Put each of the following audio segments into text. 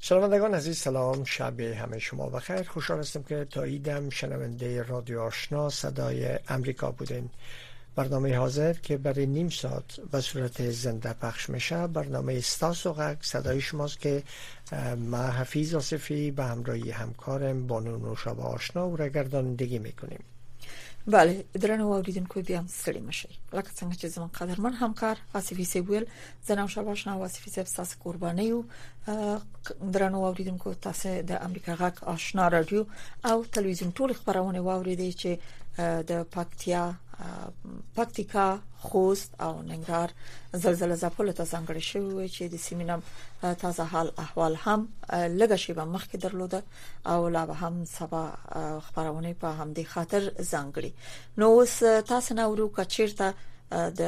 شنوندگان عزیز سلام شب همه شما بخیر خوشحال هستم که تا ایدم شنونده رادیو آشنا صدای امریکا بودین برنامه حاضر که برای نیم ساعت و صورت زنده پخش میشه برنامه استاس و غک صدای شماست که ما حفیظ آصفی به همراهی همکارم بانو نوشابه آشنا او را گردانندگی میکنیم بله درنو اوریدونکو بیا هم ستړي مشي لکه څنګه چې زمون قدرمن همکار واسفي سیبویل جناب شاباش نو وصفي صاحب تاسو قرباني یو درنو اوریدونکو تاسو د امریکا غږ آشنا رادیو او تلویزیون ټول خبرونه واوریدي چې د پکتیا پکتیکا خوست او ننګرهار زلزلې ځپلو ته ځانګړې شوې وي چې د سیمینم تازه حال احوال هم لږه شیبه مخکې درلوده او لا به هم سبا خبرونه په همدې خاطر ځانګړي نو اوس تاسو نه ورو کچیرته د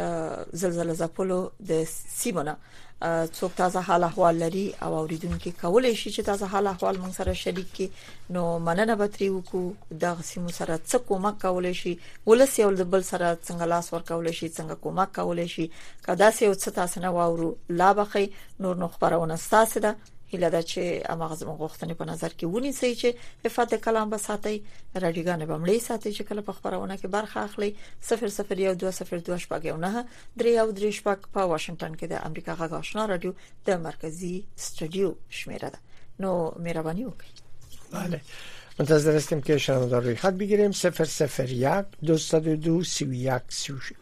زلزلې زپلو د سیمونه څوک تازه حال احوال لري او اوریدونکو کولای شي چې تازه حال احوال مون سره شریک کړي نو مننه به تری وکړو د سیمو سره څه کومک کولای شي ولس یو د بل سره څنګه لاس ورکولای شي څنګه کومک کولای شي کدا سه یو څه تاسو نه واورو لا بخي نور نو خبرونه ستاسو ده هیله ده چې هغه زموږ غوښتنې په نظر کې ونیسي چې عفت کلام به ساتي رادیوګان به مړې ساتي چې کله په خبرونه کې برخه اخلي 00120221 3 شپږ په واشنگټن کې د امریکا غږ آشنا رادیو د مرکزی استودیو شمیره ده نو مهرباني وکړئ بله منتظر هستیم که شنوندار روی خط بگیریم 001 202 31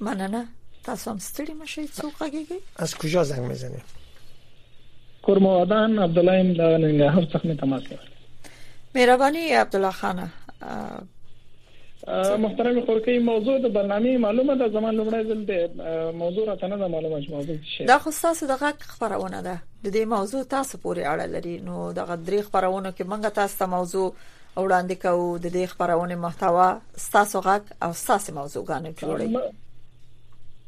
مننه تاسو هم ستړي مشئ څوک غږیږي از کجا زنګ میزنی کورمو ودان عبد الله ام دا ننګرهار څخه می تماس کړ مهرباني عبد الله خان محترم خورکی موضوع د برنامه معلومه ده زموږ لومړی ځل د موضوع راته نه معلومه چې موضوع څه ده دا خو تاسو د غږ خبرونه ده د دې موضوع تاسو پورې اړه لري نو د غدري خبرونه کې منګه تاسو ته موضوع وړاندې کوو د دې خبرونه محتوا ستاسو غږ او ستاسو موضوعګانې جوړي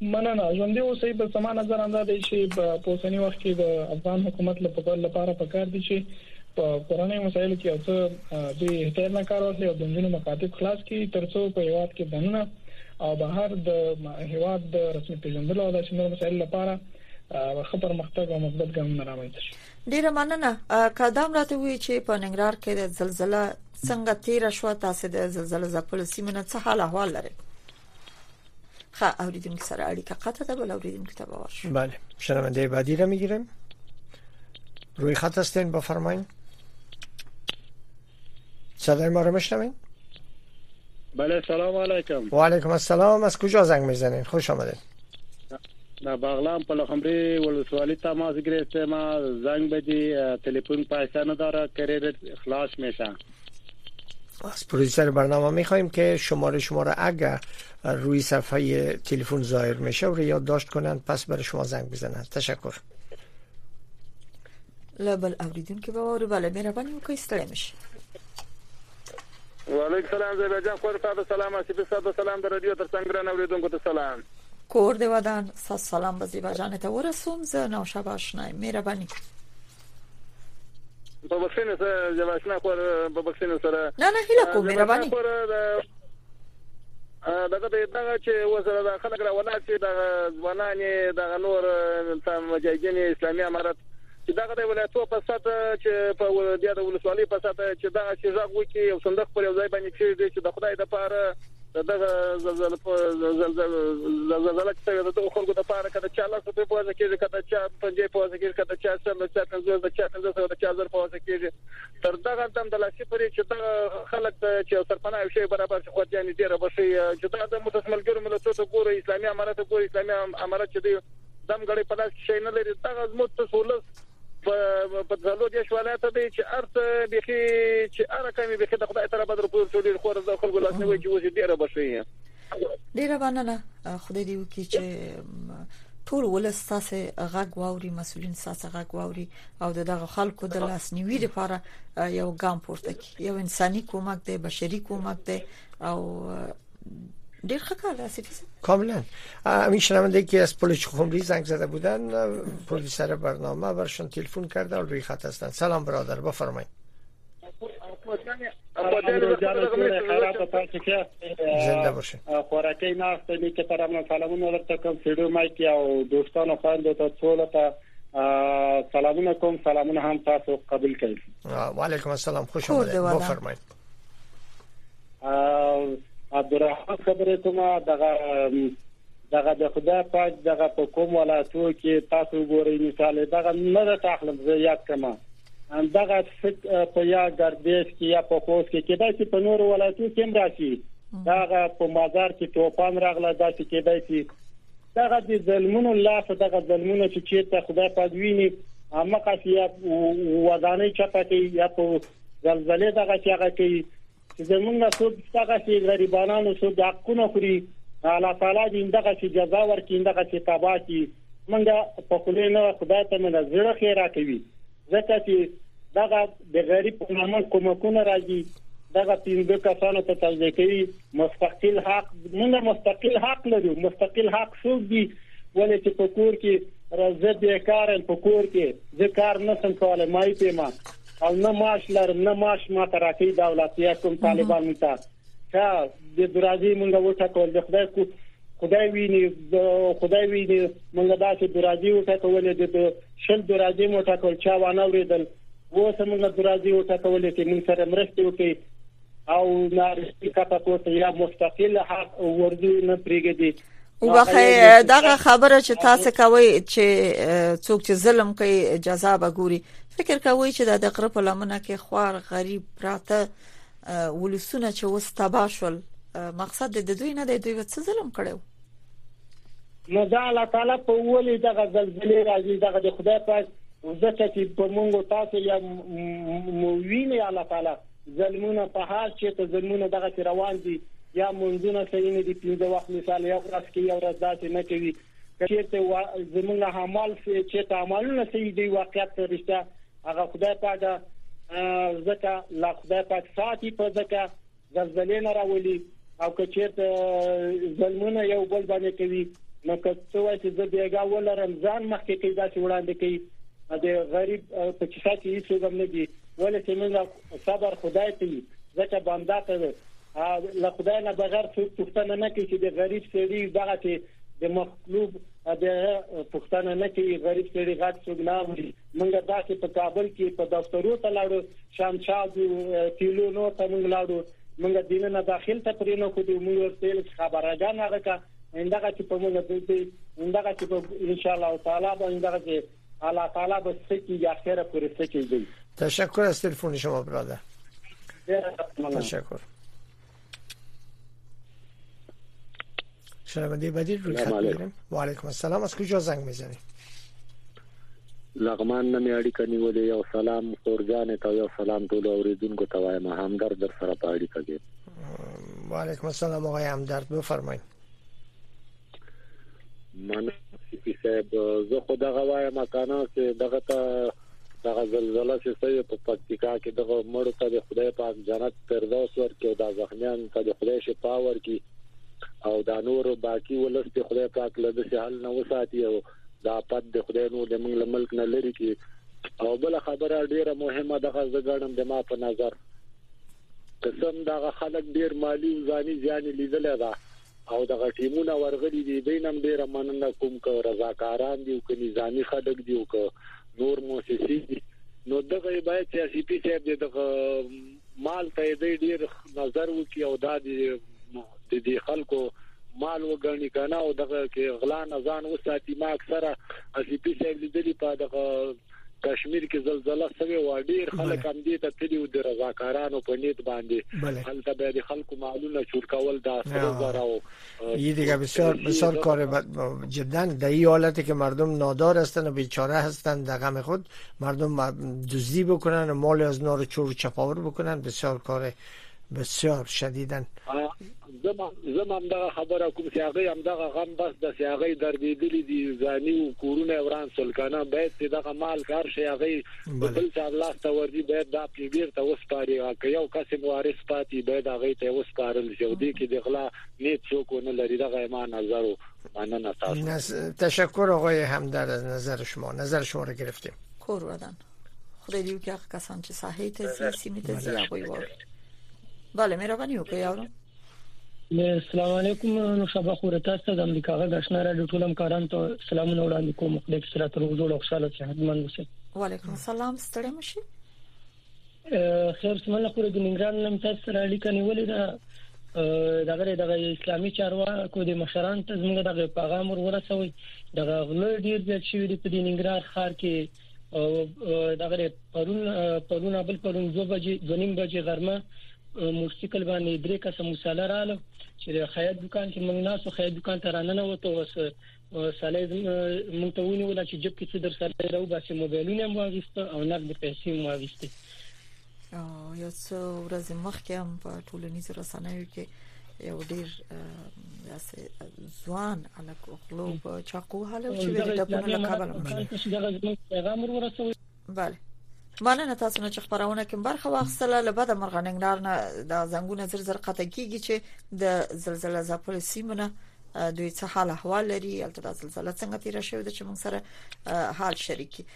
مننه ژوندې اوسې په سما نظر انده دی چې په اوسنی وخت کې د افغان حکومت لپاره لپاره پکار دي چې په کورنۍ مسایلو کې او څه د احتیاط نه کار واخلي او د جنونو مخاطب خلاص کړي ترڅو په یواد کې دننه او بهر د هیواد د رسمي پیژندلو او د شنو مسایلو لپاره خبر مختګ او مثبت ګامونه رامنځته شي ډیره مننه که دا هم راته وی چې په ننګرهار کې د زلزلې څنګه تیر شو تاسو د زلزلې ځپل سیمه نه څه حال احوال لري خا اوریدونکو سره اړیکه قطع ده بل اوریدونکو ته باور شو بله شنونده بعدی را میگیرم روی خط هستین بفرمایید صدای ما رو میشنوین؟ بله سلام علیکم و علیکم السلام از کجا زنگ میزنین خوش آمدید نه بغلام په لخمری ولسوالی تماس گرفته ما زنگ بدی تلفن پیسه نداره کریدت خلاص میشه از پرویسر برنامه میخوایم که شماره شما را اگر روی صفحه تلفن ظاهر میشه و یاد داشت کنند پس برای شما زنگ بزنند تشکر لبل اوریدونکو به وره بل مهرباني وکړئ ستړي مشه وعلیکم سلام زیبا جان خور تاسو سلام اسیب صاحب سلام در رادیو تر څنګ ګران اوریدونکو ته سلام کور دی ودان تاسو سلام به زیبا جان ته ورسوم زه نو شب آشنای مهرباني په بخښنه سره زیبا آشنا خور په بخښنه سره نه نه هله کوم مهرباني دغه ته دغه چې وسره د خلک را ولاړ شي د ځوانان د نور تم مجاهدین اسلامي امارت چې دغه د ولایتو په سطح چې په بیا د ولسوالۍ په سطح چې دغه چې ځغ وکي او صندوق پر ځای باندې کېږي چې د خدای د پاره دغه زلزلې په زلزلې کې د دوه خلکو د پاره کده چې الله سبحانه په ځکه کې کده چې پنځه په ځکه کې کده چې سم چې څنګه د چا څنګه د چا زر په ځکه کې تر دغه دم د لاسي پرې چې دغه خلک د چې سرپناه او شی برابر شي خو ځان ډیره بشي چې دا د متسملګرو ملتونو ته ګوره اسلامي امارت ګوره اسلامي امارت چې دی دم غړي په لاس کې شي نه لري دغه زموږ ته سولس په ځلو دي شوالات دي چې ارت بخي چې اره کمی بخي د خدای تعالی بدر پور ټول خور د خلکو لاس نه وي چې وځي ډیره بشي ډیره مننه خدای دې وکړي چې ټول ولس تاسو غږ واوري مسولین تاسو غږ واوري او دغه خلکو د لاسنیوي لپاره یو ګام پورته کړي یو انساني کومک دی بشري کومک دی او ډیر ښه کار دی کاملا همین شنونده که از پل چخمری زنگ زده بودن پرویسر برنامه برشون تلفن کرده و روی خط هستند سلام برادر بفرمایید زنده باشین خوراکي ناست دي چې پر امن سلامونه ورته کوم سیډو مایک او دوستانو خوند ته ټول ته سلامونه کوم سلامونه هم تاسو قبول کړئ وعلیکم السلام خوش آمدید مو فرمایئ عبدالرحمن خبرې کومه دغه دغه د خدای پاک دغه په کوم ولایتو کې تاسو ګورئ مثال دغه نه درته اخلم زه یاد کړم دغه فک په یا ګردیش کې یا په خوست کې کېدای شي په نورو ولایتو کې هم راشي دغه په مزار کې توپان راغله داسې کېدای شي دغه د ظلمونو لاس دغه ظلمونه چې چیرته خدای پاک ویني هغه قصیا ودانې چپه کې یا په زلزلې دغه چې هغه کې زمونږ سود څنګه چې غریبانانو سود حقونه خوري الله تعالی دې دغه چې جزا ورکړي دغه چې تبا کی منګه په خله نه خدای ته منګه زړه خیره کوي ځکه چې دغه د غریب په نامه کومکونه راځي دغه پینځه کسانو ته توجیه کوي مستقل حق موږ مستقل حق لرو مستقل حق شو دي ولې چې په کور کې راځي به کار په کور کې ځکار نه سم کولای مای په ما او نه معاش لرم نه معاش ما ته راکې دا ولاتیا کوم طالبان ته ښه د درازي مونږ وټکول د خدای کو خدای ویني خدای ویني مونږ دا چې درازي وټکول د شل درازي مو ټکول چا وانه ورېدل اوس مونږ درازي وټکول چې مونږ سره مرسته وکړي او نارسي کته کوته یا مستقل حق ورځي نه پریږدي وبخې دغه خبره چې تاسو کوي چې څوک چې ظلم کوي جزا به ګوري فکر کوي چې د دقره په لمنه کې خوار غریب پراته ولسونه چې وس تبا شول مقصد د دوی نه دی دوی څه ظلم کړو نو دا الله تعالی په ولې دغه زلزلې راځي دغه د خدای پاک ځکه چې په موږ تاسو یا مووینه الله تعالی ظلمونه په حال چه ته ظلمونه دغسې روان دي یا لمونځونه صحیح نه دي پنځه وخت مثال یو ورځ کې یو ورځ داسې نه کوي که چیرته زمونږ اعمال چه ته اعمالونه صحیح دي واقعیت ته رښتیا هغه خدای پاک ځکه لا خدای پاک ساتي په ځکه زلزلې نه راولي او که چیرته ظلمونه یو بل باندې کوي نو که څه وایي چې زه بیګا ولرم ځان مخکې کې داسې وړاندې کوي د غریب په کیسه کې هیڅ هم نه دي ولی چه مونږ صبر خدای ته یو ځکه بنده ته وی او له خدای نه بغیر څوک پوښتنه نه کوي چې د غریب سړي دغه چې د مخلوب د پښتنه نه کوي غریب سړي غټ څوک نه وي موږ داسې په کابل کې په دفترو ته لاړو شمشاد تیلو نو ته موږ لاړو موږ دینه داخل ته پرې نه خو دې موږ تل خبره غان هغه کا اندغه چې په موږ دې اندغه چې ان شاء الله تعالی به اندغه الله تعالی به څه کیږي اخره پورې څه کیږي تشکر از تلفن شما برادر تشکر شنونده بدی روی خط میرم و علیکم السلام از کجا زنگ میزنی لغمان نه مې اړیکه نیولې یو سلام خورجان ته یو سلام ټول اوریدونکو ته وایم همدرد در سره په اړیکه کې وعلیکم السلام آقای همدرد بفرمایئ من سپی صاحب زه خو دغه وایم کانه چې دغه ته دغه زلزلہ چې سوي په پکتیکا کې دغه مړ ته د خدای پاک جنت فردوس ورکړي او دا زخمیان ته د خدای شفا ورکړي او دا نور باقی ولس د خدای پاک له دې حل نه وساتي او دا پد د خدای نور د موږ ملک نه لري کې او بل خبره ډیره مهمه ده غزه غړم د ما په نظر قسم دا خلک ډیر مالی او ځاني ځاني لیدل ده او دغه ټیمونه ورغلي دي دینم ډیره مننه کوم که رضاکاران دي او که نظامی خلک دي او که نور موسسې دي نو دغه باید سیاسي پی صاحب دغه مال ته دې ډیر نظر وکي او دا د دې خلکو مال وګڼي کنه او دغه کې غلا نه ځان وساتي ما اکثره اسی پی صاحب لیدلی په دغه کشمیر کې زلزلہ سوي و ډیر خلک هم دې ته تلي او د رضاکارانو په نیت باندې هلته به د خلکو معلومه چور کول دا سره زره او یی دیگه بسیار بسیار کار جدا در این حالتی که مردم نادار هستند و بیچاره هستند در غم خود مردم دزدی بکنن و مال از نار چور چپاور بکنن بسیار کار بسیار شدیدن زما زما همدغه خبره کوم چې هغه همدغه غم بس د هغه دردېدلې دي ځاني او کورونه وران سول کنه باید چې دغه مال کار شي هغه بل څه الله ته ورځي باید دا پیډیر ته وسپاري او که یو کس وارث پاتې باید هغه ته وسپارل شي او دې کې د غلا نیت څوک نه لري دغه ایمان نظر مننه تاسو تشکر آقای همدرد از نظر شما نظر شما رو گرفتیم کور ودان خدای دیو که کسان چې ساحې ته زی سیمه ته زی هغه وو بله مهرباني وکړئ یارو السلام علیکم نو شبا خو تاسو ته د امریکا غږ آشنا را ډټول هم کاران ته سلامونه وړاندې کوم خدای سره تر وزول او خوشاله صحت مند اوسئ وعلیکم السلام ستړي مشي خیر سمله خو د ننګرهار نن تاسو سره اړیکه نیولې ده دغه دغه اسلامي چارواکو د مشران ته زموږ دغه پیغام ورسوي دغه غلو ډیر زیات شوی دی په دې ننګرهار ښار کې او دغه پرون پرون بل پرون دوه بجې دونیم بجې غرمه موټرسایکل باندې درې کسه مصالحه رااله چې د خیاط دکان کې موږ ناسو خیاط دکان ته راننه وته وس سالې موږ ته ونیول چې جب کې څه در سره راو باسي موبایلونه مو واغسته او نقد پیسې مو واغسته یو څو ورځې مخکې هم په ټولنیزو رسنیو کې یو ډیر داسې ځوان الک خپلو په چاقو حالو چې د ټپونو له کبله مړ پیغام ورسوي bale مننه تاسو نه چې خبرونه کې برخه واخستله له بده مرغه ننګرهار نه د زنګونه زر زر قطع کیږي چې د زلزلې ځپل سیمونه دوی څه حال احوال لري البته د زلزلې څنګه تیر شوی د چې موږ سره حال شریکي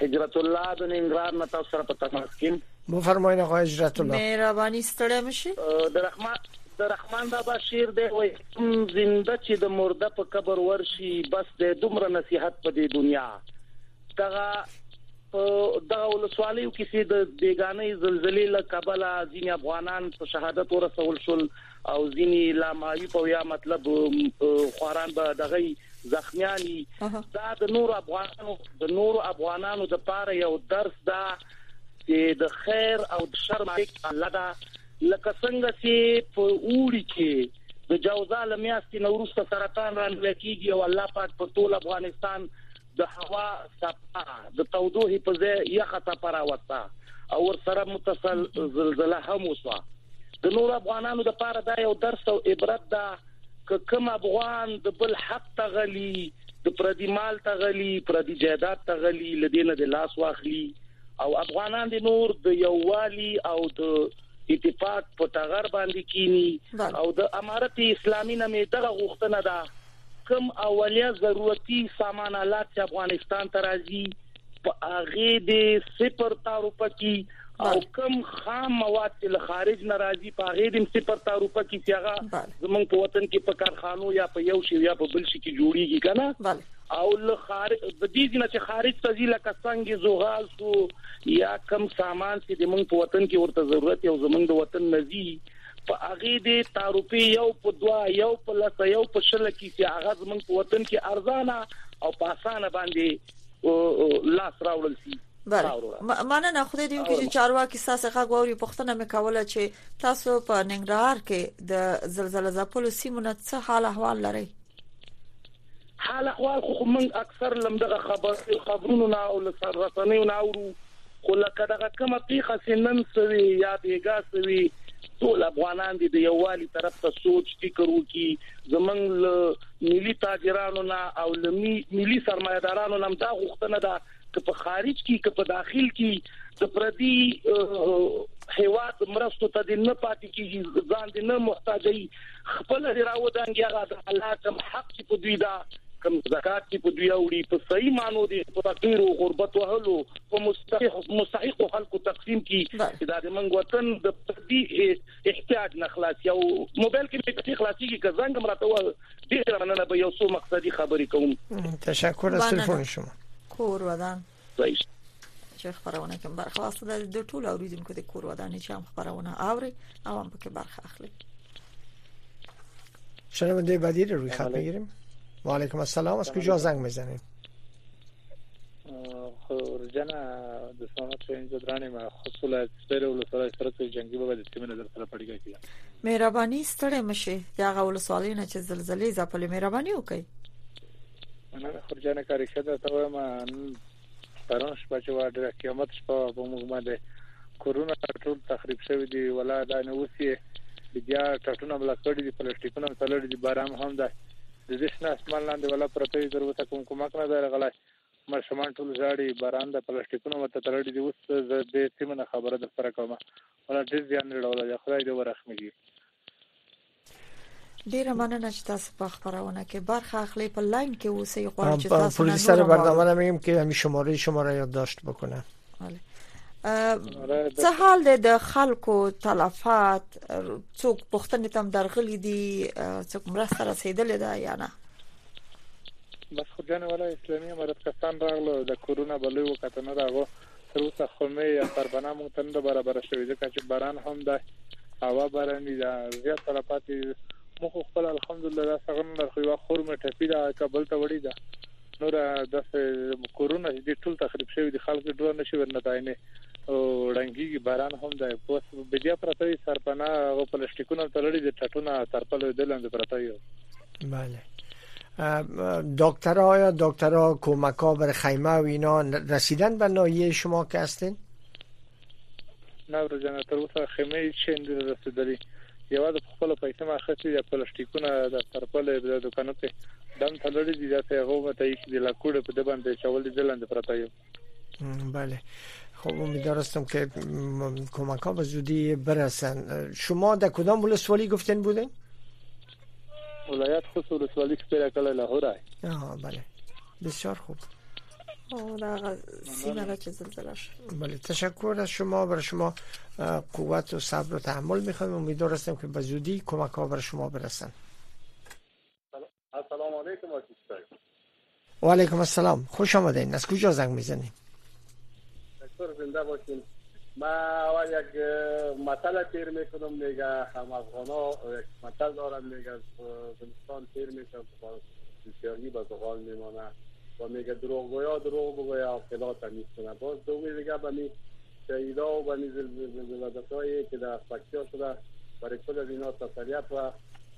هجرت الله د ننګرهار نه تاسو سره په تماس کې مفرمایئ نه هجرت الله مهرباني ستړی مشي د رحمان د رحمان بابا شعر دی وای کوم زنده چې د مرده په قبر ورشي بس د دومره نصيحت په دې دنیا دغه د ولسوالیو کې چې د بیگانې زلزلې له کبله ځینې افغانان په شهادت ورسول شول او ځینی لا مایو په ویا مطلب خواران به دغه زخمیان دي دا د نور افغانانو د نور افغانانو د پاره یو درس ده چې د خیر او د شر مالک الله ده لکه څنګه چې په اوړي کې د جوزا لمیاستي نورسته سرطان رانل کیږي او الله پاک په ټول افغانستان د هوا څپه د تودوخې په ځای یخه څپه راوسته او ورسره متصل زلزلہ هم وسوه د نور افغانانو لپاره دا یو درس او عبرت ده که کوم افغان د بل حق ته غلي د پردي مال ته غلي پردي جیدات ته غلي لدینه د لاس واخلي او افغانان د نور د یووالي او د اتفاق په ټغر باندې کینی او د امارت اسلامي نامې دغه غوښتنه ده کوم اولیه ضرورتي سامان الات چې افغانستان ته راځي په هغه د صفر تعرفه کی او کم خام مواد چې له خارج نه راځي په هغه د صفر تعرفه کی چې هغه زمونږ په وطن کې په کارخانو یا په یو شی یا په بل شي کې جوړیږي کنه او له خارج د دې ځنه چې خارج ته ځي لکه څنګه زغال سو یا کم سامان چې د مونږ په وطن کې ورته ضرورت او زمونږ د وطن نزي په هغې دې تا روپې یو په دوه یو په لسه یو په شله کې چې هغه زمونږ په وطن کې ارزانه او په اسانه باندې لاس راوړل شي بله مننه خدای دې وکړي چې چارواکي ساسه غږ ووري پښتنه مې کوله چې تاسو په ننګرهار کې د زلزلې ځپلو سیمو نه څه حال احوال لرئ حال احوال خو موږ اکثر له همدغه خبرونو نه او له رسنیو نه اورو، خو لکه دغه کومه پېښه چې نن شوې یا بېګا شوې، ټول افغانان دې د یووالي طرف ته سوچ، فکر وکړي. زموږ له ملي تاجرانو نه او له ملي سرمایه دارانو نه هم دا غوښتنه ده که په خارج کې که په داخل کې د پردي هیواد مرستو ته د نه پاتې کیږي ځان د نه محتاجي خپل راو دانګي هغه د الله کوم حق چې په دوی دا کوم زکات چې په دوی اوړي په صحیح مانو دي په فقیر او غربت وهلو په مستحق مستحق خلکو تقسیم کی چې دا د منګ وطن د پردي احتیاج نه خلاص یو موبایل کې مې خلاصيږي که زنګ مراته ډیره مننه به یو څو مقصدی خبرې کوم تشکر از تلفون شما کور ودان رئیس چې خبرونه کوم برخه واسطه د دې ټولو اوریدونکو د کور ودانې چې هم خبرونه اوري او هم پکې برخه اخلي شنونده بعدی رو روی خط میگیریم و علیکم السلام از کجا زنگ میزنیم خورجنا د سمت په انځ درانه ما خصول سپیر ول سره سره کوي جنگي به د سیمه نظر سره پړګه کیږي مهرباني ستړې مشه دا غول سوالې نه چې زلزلې ځپلې مهرباني وکړي انا خورجنا کاری شته ته ما پرون شپه چې وا ډېر قیامت شپه په موږ باندې کورونا ټول تخریب شوی دی ولا دا نه وسی بیا ټټونه بل کړی دی پلاستیکونه تلل دي بارام هم ده د دې شنه اسمان لاندې ولا پرته یو ضرورته کوم کمک نه دی راغلی ماشومان ټول ژاړي باران د پلاستیکونو ورته تړلي دي اوس زه د سیمه نه خبره در سره کوم ولا ډېر زیان رړولی دی خدای دې ورحمېږي ډیره مننه چې تاسو په خبرونه کې برخه اخلي په لاین کې اوسې غواړم چې تاسو نه نور برنامه میم که همین شماره شماره یادداشت بکنه څه حال دی د خلکو تلفات څوک پښتنې تم درغلي دي څوک مرسته رسیدلې ده یا نه بس خو جن ولا اسلامي امارت کسان راغلو د کورونا بلې وکته نه راغو تر اوسه خو مې یا سربنا مونږ ته نه برابر شوې ځکه چې باران هم ده هوا باراني ده زیات سره پاتې مخ خپل الحمدلله دا څنګه نه خو یو خور مې ټپي ده کابل ته وړي ده نور داسې کورونه چې دي ټول تخریب شوی دي خلک ډوه نشي ورنه داینه او ړنګيږي باران هم دی اوس بیا پرته یې سرپنا او پلاستیکونه تلړي د ټټونه ترپلو د لاندې پرته یو بله دکتر آیا دکتر ها کمک ها بر خیمه و اینا رسیدن به نایه شما که هستین؟ ناظره جانه تر اوسه خیمه هیڅ شی نه رسیدلی یوازې په خپل پیسې ما خسي یا پلاستیکونه د ترپل د دکانو په دم تلړي دي دا ته هغه مته یې د لاکوډ په د باندې چول دي لاندې پراته یو بله خب امیدوار هستم که کمک ها به زودی برسن شما در کدام ولسوالی گفتین بودین؟ ولایت خوست ولسوالی سپیره کړه لاهور آه بله بسیار خوب او دا سیمه را چه زلزله شد بله تشکر از شما بر شما قوت و صبر و تحمل میخوایم امیدوار هستم که به زودی کمک ها بر شما برسن السلام علیکم و علیکم السلام خوش آمدین از کجا زنگ میزنیم دکتر زنده باشین ما اول یک مطل تیر میکنم میگه هم افغان ها یک مطل دارم میگه زمستان تیر میکنم بسیاری به زغال میمانه و میگه دروغ گویا دروغ بگویا خلا تمیز کنه باز دومی دیگه به می شهیدا و بنی زلزله دسایه که در پکتیا شده برای کل اینا تسلیت و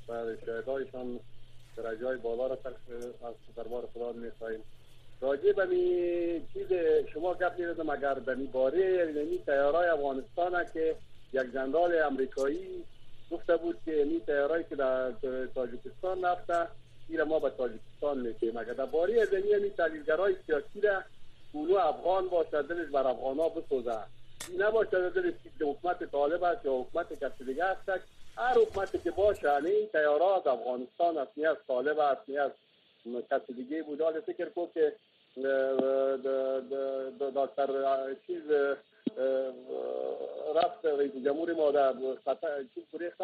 برای شهیدایشان درجه های بالا را از دربار خدا می خواهیم راجع به می چیز شما گپ میردم اگر در این باره یعنی تیارای افغانستان که یک جنرال امریکایی گفته بود که این تیارایی که در تاجیکستان رفته ایره ما به تاجیکستان میتیم اگر در باری از این یعنی تحلیلگرای سیاسی را اونو افغان باشه دلش بر افغانا بسوزه ای نباشه دلش که حکومت طالب است یا حکومت کسی دیگه است هر حکومتی که باشه یعنی این تیاره از افغانستان است نه از طالب است نه از کسی دیگه بود حال فکر کو که دکتر چیز رفت رئیس جمهور ما در چیز گریخت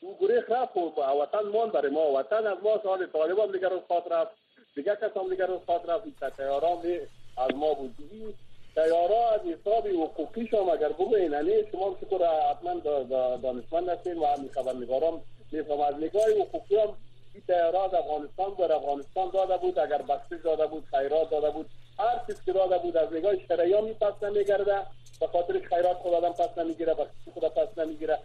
او گریخت رفت و وطن مان برای ما وطن از ما سال طالب هم دیگر از خاط رفت دیگر کس هم دیگر از خاط رفت این تیارا می از ما بود دیگی تیارا از حساب حقوقی شام اگر بگوین همی شما شکر حتما دانشمند هستین و همی خبرنگاران میفهم از نگاه حقوقی هم این تیارا از افغانستان بر افغانستان داده بود اگر بخشش داده بود خیرات داده بود هر چیز که داده بود از نگاه شرعی هم پس نمیگرده به خاطر خیرات خود آدم پس نمیگیره و خود پس نمیگیره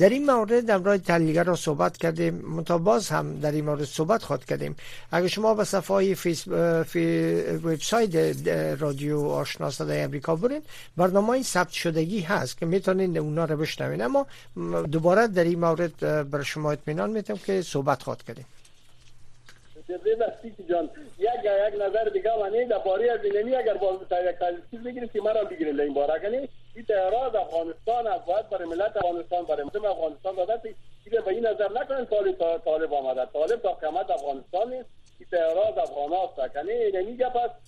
در این مورد تلیگر را صحبت کردیم متباز هم در این مورد صحبت خواد کردیم اگر شما به صفحه فیس وبسایت رادیو آشنا صدای امریکا برین برنامه این ثبت شدگی هست که میتونین اونا رو بشنوین اما دوباره در این مورد برای شما اطمینان میتونم که صحبت خواد کردیم سیسی جان یک یک نظر دیگه و نیده باری از اینمی اگر باز بشه یک تازی چیز بگیری که مرا بگیری لین بارا کنی این تهراد افغانستان از باید برای ملت افغانستان برای مردم افغانستان داده سی دیگه به این نظر نکنن طالب طالب آمده طالب تا قیمت افغانستان نیست این تهراد افغان هاست کنی اینمی گپ است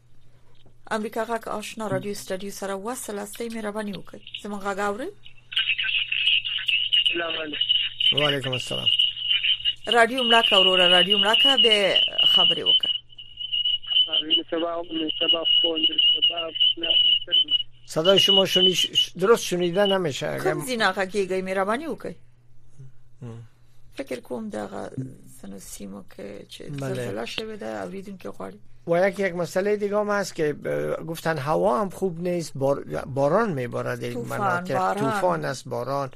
امریکا غاک آشنا رادیو سټډیو سره وصل استي مهرباني وکړئ زموږ غاګ اوري وعلیکم السلام رادیو ملاکا وروره رادیو ملاکا به خبرې وکړه صدای شما شنی درست شنیده نمیشه اگر کم زینا غگیگی میرا بانی اوکی فکر کوم دا سنو سیمو که چه زلزله شده ده اوریدون که غواړي و یک یک مسئله دیگه هم هست که گفتن هوا هم خوب نیست بار باران میباره در مناطق طوفان است باران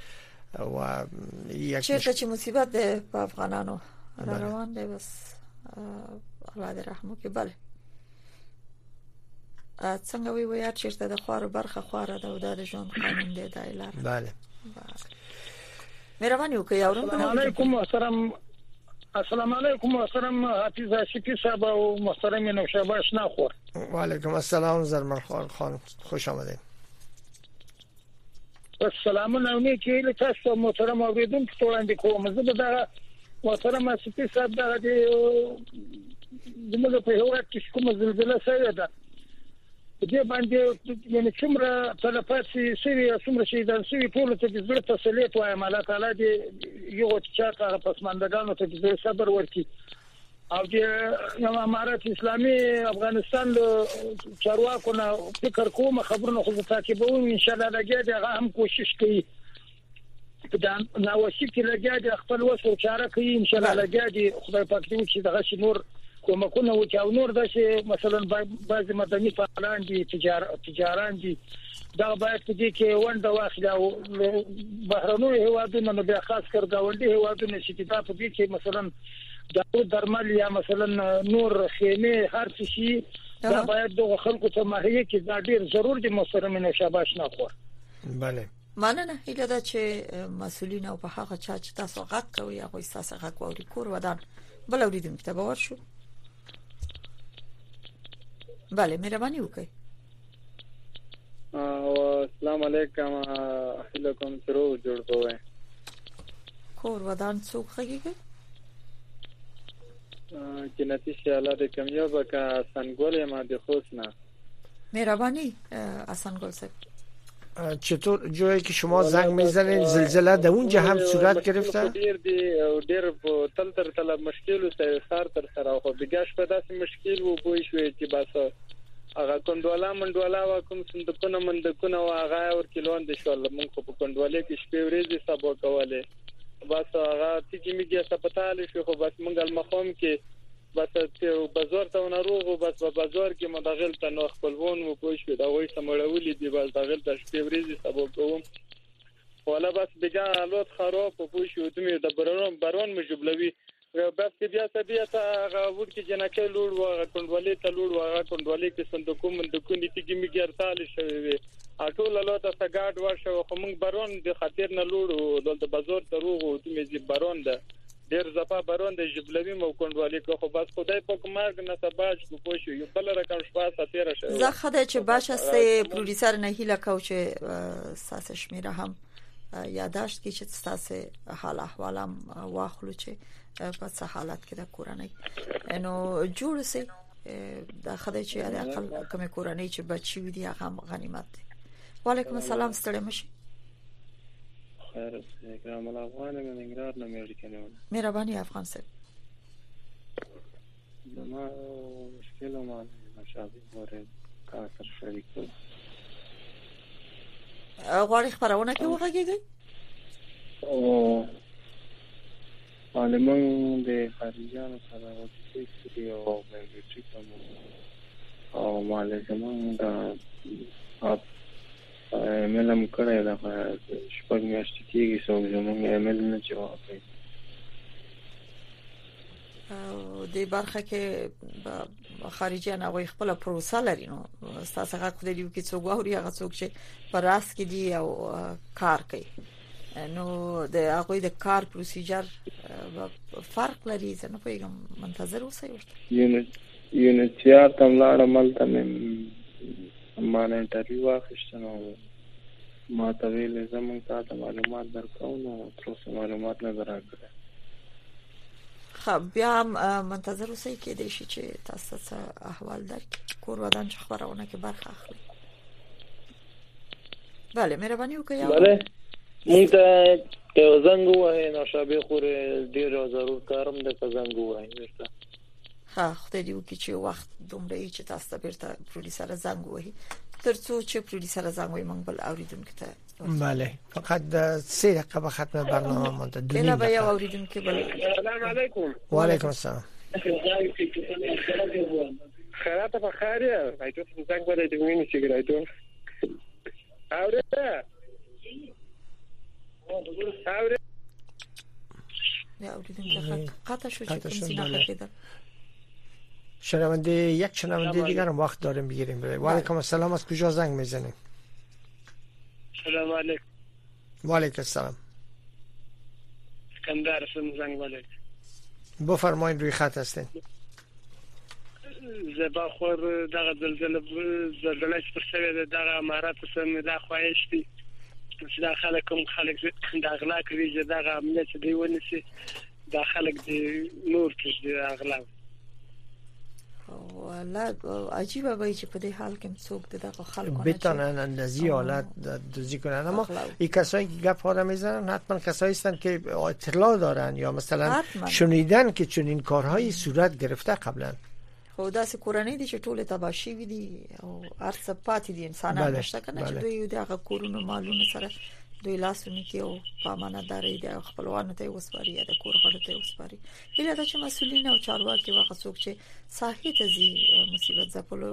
و یک چه مش... چه مصیبت ده به افغانانو بله. روان ده بس الله دې رحم وکړي بله څنګه وی وی هر چیرته د خوارو برخه خواره ده او د ژوند قانون دی دا لار بله, بله. مهرباني وکړئ اورم کوم سلام علیکم محترم السلام علیکم محترم حافظ عاشقی صاحب او محترم نوشابه شنا خور وعلیکم السلام زرمر خان خان خوش آمدید السلام علیکم چې له تاسو محترم اوریدونکو ته وړاندې کوم زه به دا محترم عاشقی صاحب دا د زموږ په هیواد کې کومه زلزلہ شوې ده په دې باندې یعنی څومره تلفات شوي او څومره شهیدان شوي ټول ته د زړه تسلیت وایم الله تعالی دې یو چا هغه پسماندګانو ته د صبر ورکړي او د امارات اسلامي افغانستان له چارواکو نه فکر کوم خبرونه خو تعقیبوم ان شاء الله لګیا دي هغه هم کوشش کوي دا ناوسی کې لګیا دي خپل وس او چاره کوي ان شاء الله لګیا دي خدای پاک دې وکړي دغه شي نور کومکونه وکړي او نور د شي مثلا بعض مدني فعالان دي تجار تجاران دي دا باید په دې کې ونده واخلي او بهرنو هیوادونو نه بیا خاص کر گاونډي هیوادونو چې دا په دې کې مثلا دا درمل یا مثلا نور خیمه هر څه شي دا باید د خلکو ته مهیه کې دا ډیر ضرور دي محترم نو شاباش نه خور بله مننه هیله ده چې مسولین او په هغه چا چې تاسو غږ کوي هغه تاسو غږ ووري کور ودان بل اوریدونکو ته باور شو بله مهرباني وکړئ السلام علیکم هیله کوم چې روغ جوړ اوسئ کور ودان څوک خګيږي جنتی شي الله دې کمیابه کا سنگول ما دې خوښ نه مهرباني حسن ګل صاحب چطور جایی که شما زنگ میزنید زلزله در اونجا هم صورت گرفته ډیر دی ډیر تل تر تل مشکل سره سر تر سر او بګاش په داسې مشکل وو بوې شوې چې بس هغه کندواله منډواله وا کوم صندوقونه مندکونه وا هغه ور کلوند شو لمن خو په کندواله کې شپې ورځې سبو کوله بس هغه چې میږي سپتال شو خو بس منګل مخوم کې بس چې بزور ته ونروغ او بس په بزور کې مدغل ته نو خپلوان وو پوه شو دا وای سمړولې دی بس دغل ته شپې ورځې سبب کوم ولا بس بجا لوت خراب پوه شو دمه د برون برون مجبلوي بس کې بیا ته بیا ته هغه وډ کې جنکه لوړ و هغه کندولې ته لوړ و هغه کندولې کې صندوقو مندوقو نیتی کې میګرتال شوی وي اټول له ته سګاډ ورشه خو موږ برون د خاطر نه لوړو دلته بازار ته روغو ته مې برون ده ډیر زپا برون دی جبلوی مو کندوالی که خو بس خدای پک مرګ نه سباج کو پوه شو یو بل رقم شپه سفیر شو زه خدای چې باشه سه پروډوسر نه هیله کو چې ساسه شمیره هم یاداشت کی چې ساسه حال احوالم واخلو چې په څه حالت کې د کورنۍ نو جوړ سي د خدای چې د عقل کومه کورنۍ چې بچي ودي هغه غنیمت دی وعلیکم السلام ستړي مشي خیر اوسې ګرام الافغان یم د ننګرهار نه مې اړیکه نیولې مهرباني افغان صاحب زما مشکل ما مشابه غوړې تا سره شریک کړ غواړي خبرونه کې وغږیږي او عالمان د خارجيانو سره وکړي چې او ملګرتیا کوم او مالې زمونږ د ایمیل هم کړی دا شپږ میاشتې کېږي څوک زموږ ایمیل نه جواب کوي او د برخه کې خارجي نه وي خپل پروسه لري نو تاسو هغه خو دې کې څوګ او هغه څوک چې پر راس کې دی او کار کوي نو د هغه د کار پروسیجر فرق لري زه نه پیغام منتظر اوسئ ورته یونټ یونټ یار تم لاړه ملته مې ما نه انټرویو واخیسته نو ما ته ویل زه مونږ تا ته معلومات درکوو نو تر اوسه معلومات نه دراکړه خب بیا منتظر اوسئ کې د شي چې تاسو ته احوال درک کور ودان چې خبرونه کې برخه اخلي بله مهرباني وکړئ بله مونږ ته یو زنګ وای نو شابه خور ډیر ضرور کارم د زنګ وای ورته ها خدای دې وکړي چې وخت دومره یې چې تاسو ته بیرته پروډوسر زنګ وهي ترڅو چې پروډوسر زنګ وي موږ بل اوریدونکو ته بله فقط سه دقیقه به ختم برنامه مونده دو نیم دقیقه یو اوریدونکو بل سلام علیکم و علیکم السلام خیرات بخیر یا ایتو زنگ بده دې ونی چې ګرایتو اوره اوره یا اوریدونکو خط قطع شو چې کوم سینا بله. خطیدل شنونده یک شنونده دیگر هم وقت داره میگیریم و علیکم السلام از کجا زنگ میزنیم سلام علیکم وعلیکم السلام کندهار سم زنگ ولید بفرمایید روی خط هستین زبا خور دغه زلزلې زلزلې چې پر سوي ده دغه امارات سم دا خواهش دي چې دا خلک کوم خلک د اغلا کوي چې دغه امنیت دی ونیسي دا خلک دی نور کې دی اغلا ولا عجیب وای چې په دې حال کې څوک دغه خلکو به تنن اندازی حالت دوزی کنن اما این کسایی که گپ ها میزنن حتما کسایی هستند که اطلاع دارن یا مثلا شنیدن که چنین کارهایی صورت گرفته قبلا خو داسې کورنۍ دي چې ټوله تباه شوې دي او ارڅ پاتې دي انسانان بله. نشته کنه چې بله. دوی دغه کورونو مالونو سره دوی لاسونه کې او پامانه داري د خپلوانو ته وسپاري یا د کور غړو ته وسپاري هیله ده چې مسولین او چارواکي واغ څوک چې ساحې ته زی مصیبت زپلو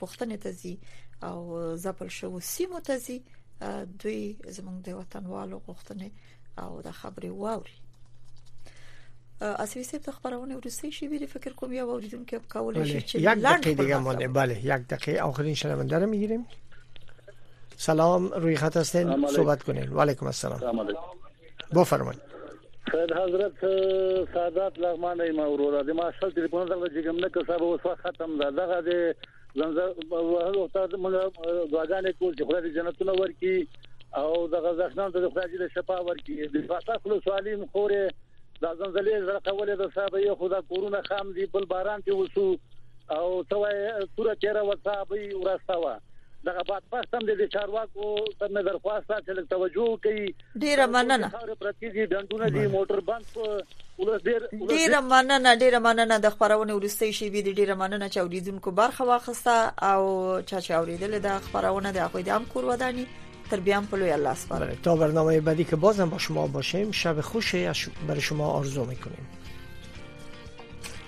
پښتنې ته زی او زپل شو سیمو ته زی دوی زمونږ د وطنوالو غوښتنې او د خبرې واوري اسوي صاحب ته خبرونه ورسې شي ویری فکر کوم یو اوریدونکو کولای شي چې یک دقیقه دیگه مونده بله یک دقیقه آخرین شنونده رو میگیریم سلام روی خط هستین صحبت کنین و علیکم السلام بو فرمای سید حضرت سادات لغمان یم وروره د ما شل ټلیفون دغه جګم نه که صاحب اوس ختم ده دغه د زنځه وهلو ته موږ دعاګانې کوو چې خدای جنتونه ورکړي او دغه ځخنان ته خدای دې شفا ورکړي د فاطمه خپل سوالیم خوره دا زنځلې زړه کولې د صاحب یو خدا کورونه خام دی بل باران ته وسو او توای پورا 13 وتا به ورستا و دغه باد پښتم د چارواکو تر نظر خواسته چې توجه کوي ډیره مننه ډیره مننه ډیره مننه د خبرونه ورستي شي به ډیره مننه چې اوریدونکو برخه واخسته او چا چې اوریدل د خبرونه د اخوی د هم کور ودانی تر بیا په لوی الله سپارم تا برنامه بعدی که بازم با شما باشیم شب خوشی برای شما آرزو میکنیم